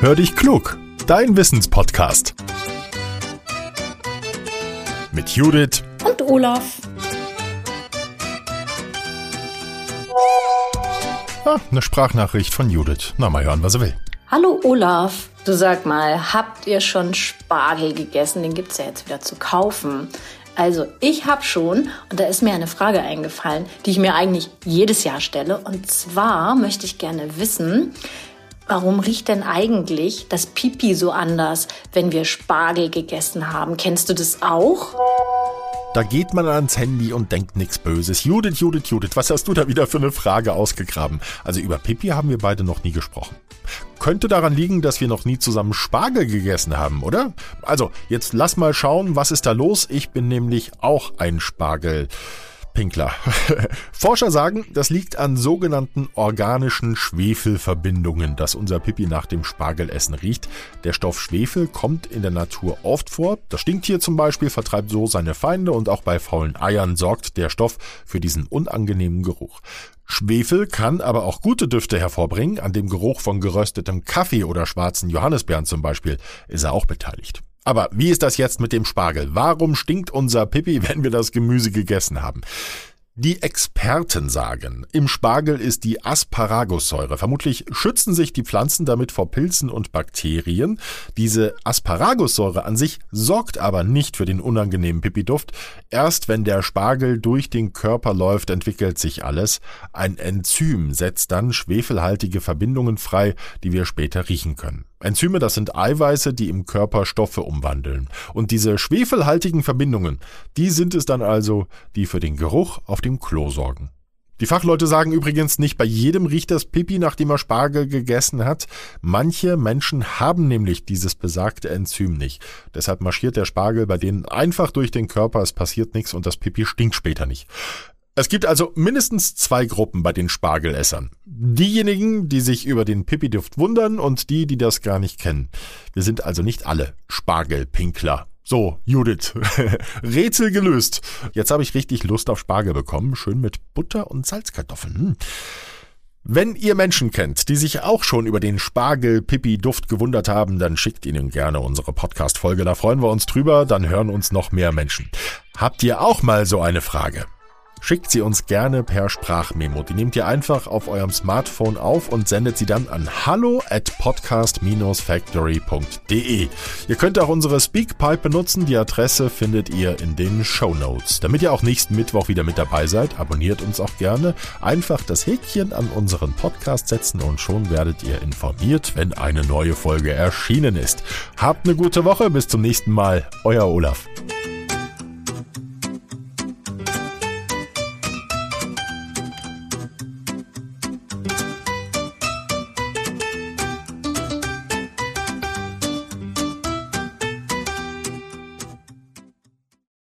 Hör dich klug, dein Wissenspodcast. Mit Judith und Olaf. Ah, eine Sprachnachricht von Judith. Na, mal hören, was er will. Hallo Olaf, du sag mal, habt ihr schon Spargel gegessen? Den gibt's ja jetzt wieder zu kaufen. Also ich habe schon, und da ist mir eine Frage eingefallen, die ich mir eigentlich jedes Jahr stelle. Und zwar möchte ich gerne wissen, warum riecht denn eigentlich das Pipi so anders, wenn wir Spargel gegessen haben? Kennst du das auch? Da geht man ans Handy und denkt nichts Böses. Judith, Judith, Judith, was hast du da wieder für eine Frage ausgegraben? Also über Pipi haben wir beide noch nie gesprochen. Könnte daran liegen, dass wir noch nie zusammen Spargel gegessen haben, oder? Also, jetzt lass mal schauen, was ist da los? Ich bin nämlich auch ein Spargel. Pinkler. Forscher sagen, das liegt an sogenannten organischen Schwefelverbindungen, dass unser Pipi nach dem Spargelessen riecht. Der Stoff Schwefel kommt in der Natur oft vor. Das Stinktier zum Beispiel vertreibt so seine Feinde und auch bei faulen Eiern sorgt der Stoff für diesen unangenehmen Geruch. Schwefel kann aber auch gute Düfte hervorbringen. An dem Geruch von geröstetem Kaffee oder schwarzen Johannisbeeren zum Beispiel ist er auch beteiligt. Aber wie ist das jetzt mit dem Spargel? Warum stinkt unser Pipi, wenn wir das Gemüse gegessen haben? Die Experten sagen, im Spargel ist die Asparagussäure. Vermutlich schützen sich die Pflanzen damit vor Pilzen und Bakterien. Diese Asparagussäure an sich sorgt aber nicht für den unangenehmen Pipi-Duft. Erst wenn der Spargel durch den Körper läuft, entwickelt sich alles. Ein Enzym setzt dann schwefelhaltige Verbindungen frei, die wir später riechen können. Enzyme, das sind Eiweiße, die im Körper Stoffe umwandeln. Und diese schwefelhaltigen Verbindungen, die sind es dann also, die für den Geruch auf dem Klo sorgen. Die Fachleute sagen übrigens, nicht bei jedem riecht das Pipi, nachdem er Spargel gegessen hat. Manche Menschen haben nämlich dieses besagte Enzym nicht. Deshalb marschiert der Spargel bei denen einfach durch den Körper, es passiert nichts und das Pipi stinkt später nicht. Es gibt also mindestens zwei Gruppen bei den Spargelessern. Diejenigen, die sich über den Pipi-Duft wundern und die, die das gar nicht kennen. Wir sind also nicht alle Spargelpinkler. So, Judith, Rätsel gelöst. Jetzt habe ich richtig Lust auf Spargel bekommen, schön mit Butter und Salzkartoffeln. Hm. Wenn ihr Menschen kennt, die sich auch schon über den Spargel-Pipi-Duft gewundert haben, dann schickt ihnen gerne unsere Podcast-Folge. Da freuen wir uns drüber, dann hören uns noch mehr Menschen. Habt ihr auch mal so eine Frage? Schickt sie uns gerne per Sprachmemo. Die nehmt ihr einfach auf eurem Smartphone auf und sendet sie dann an hallo at podcast-factory.de. Ihr könnt auch unsere Speakpipe benutzen. Die Adresse findet ihr in den Show Notes. Damit ihr auch nächsten Mittwoch wieder mit dabei seid, abonniert uns auch gerne. Einfach das Häkchen an unseren Podcast setzen und schon werdet ihr informiert, wenn eine neue Folge erschienen ist. Habt eine gute Woche. Bis zum nächsten Mal. Euer Olaf.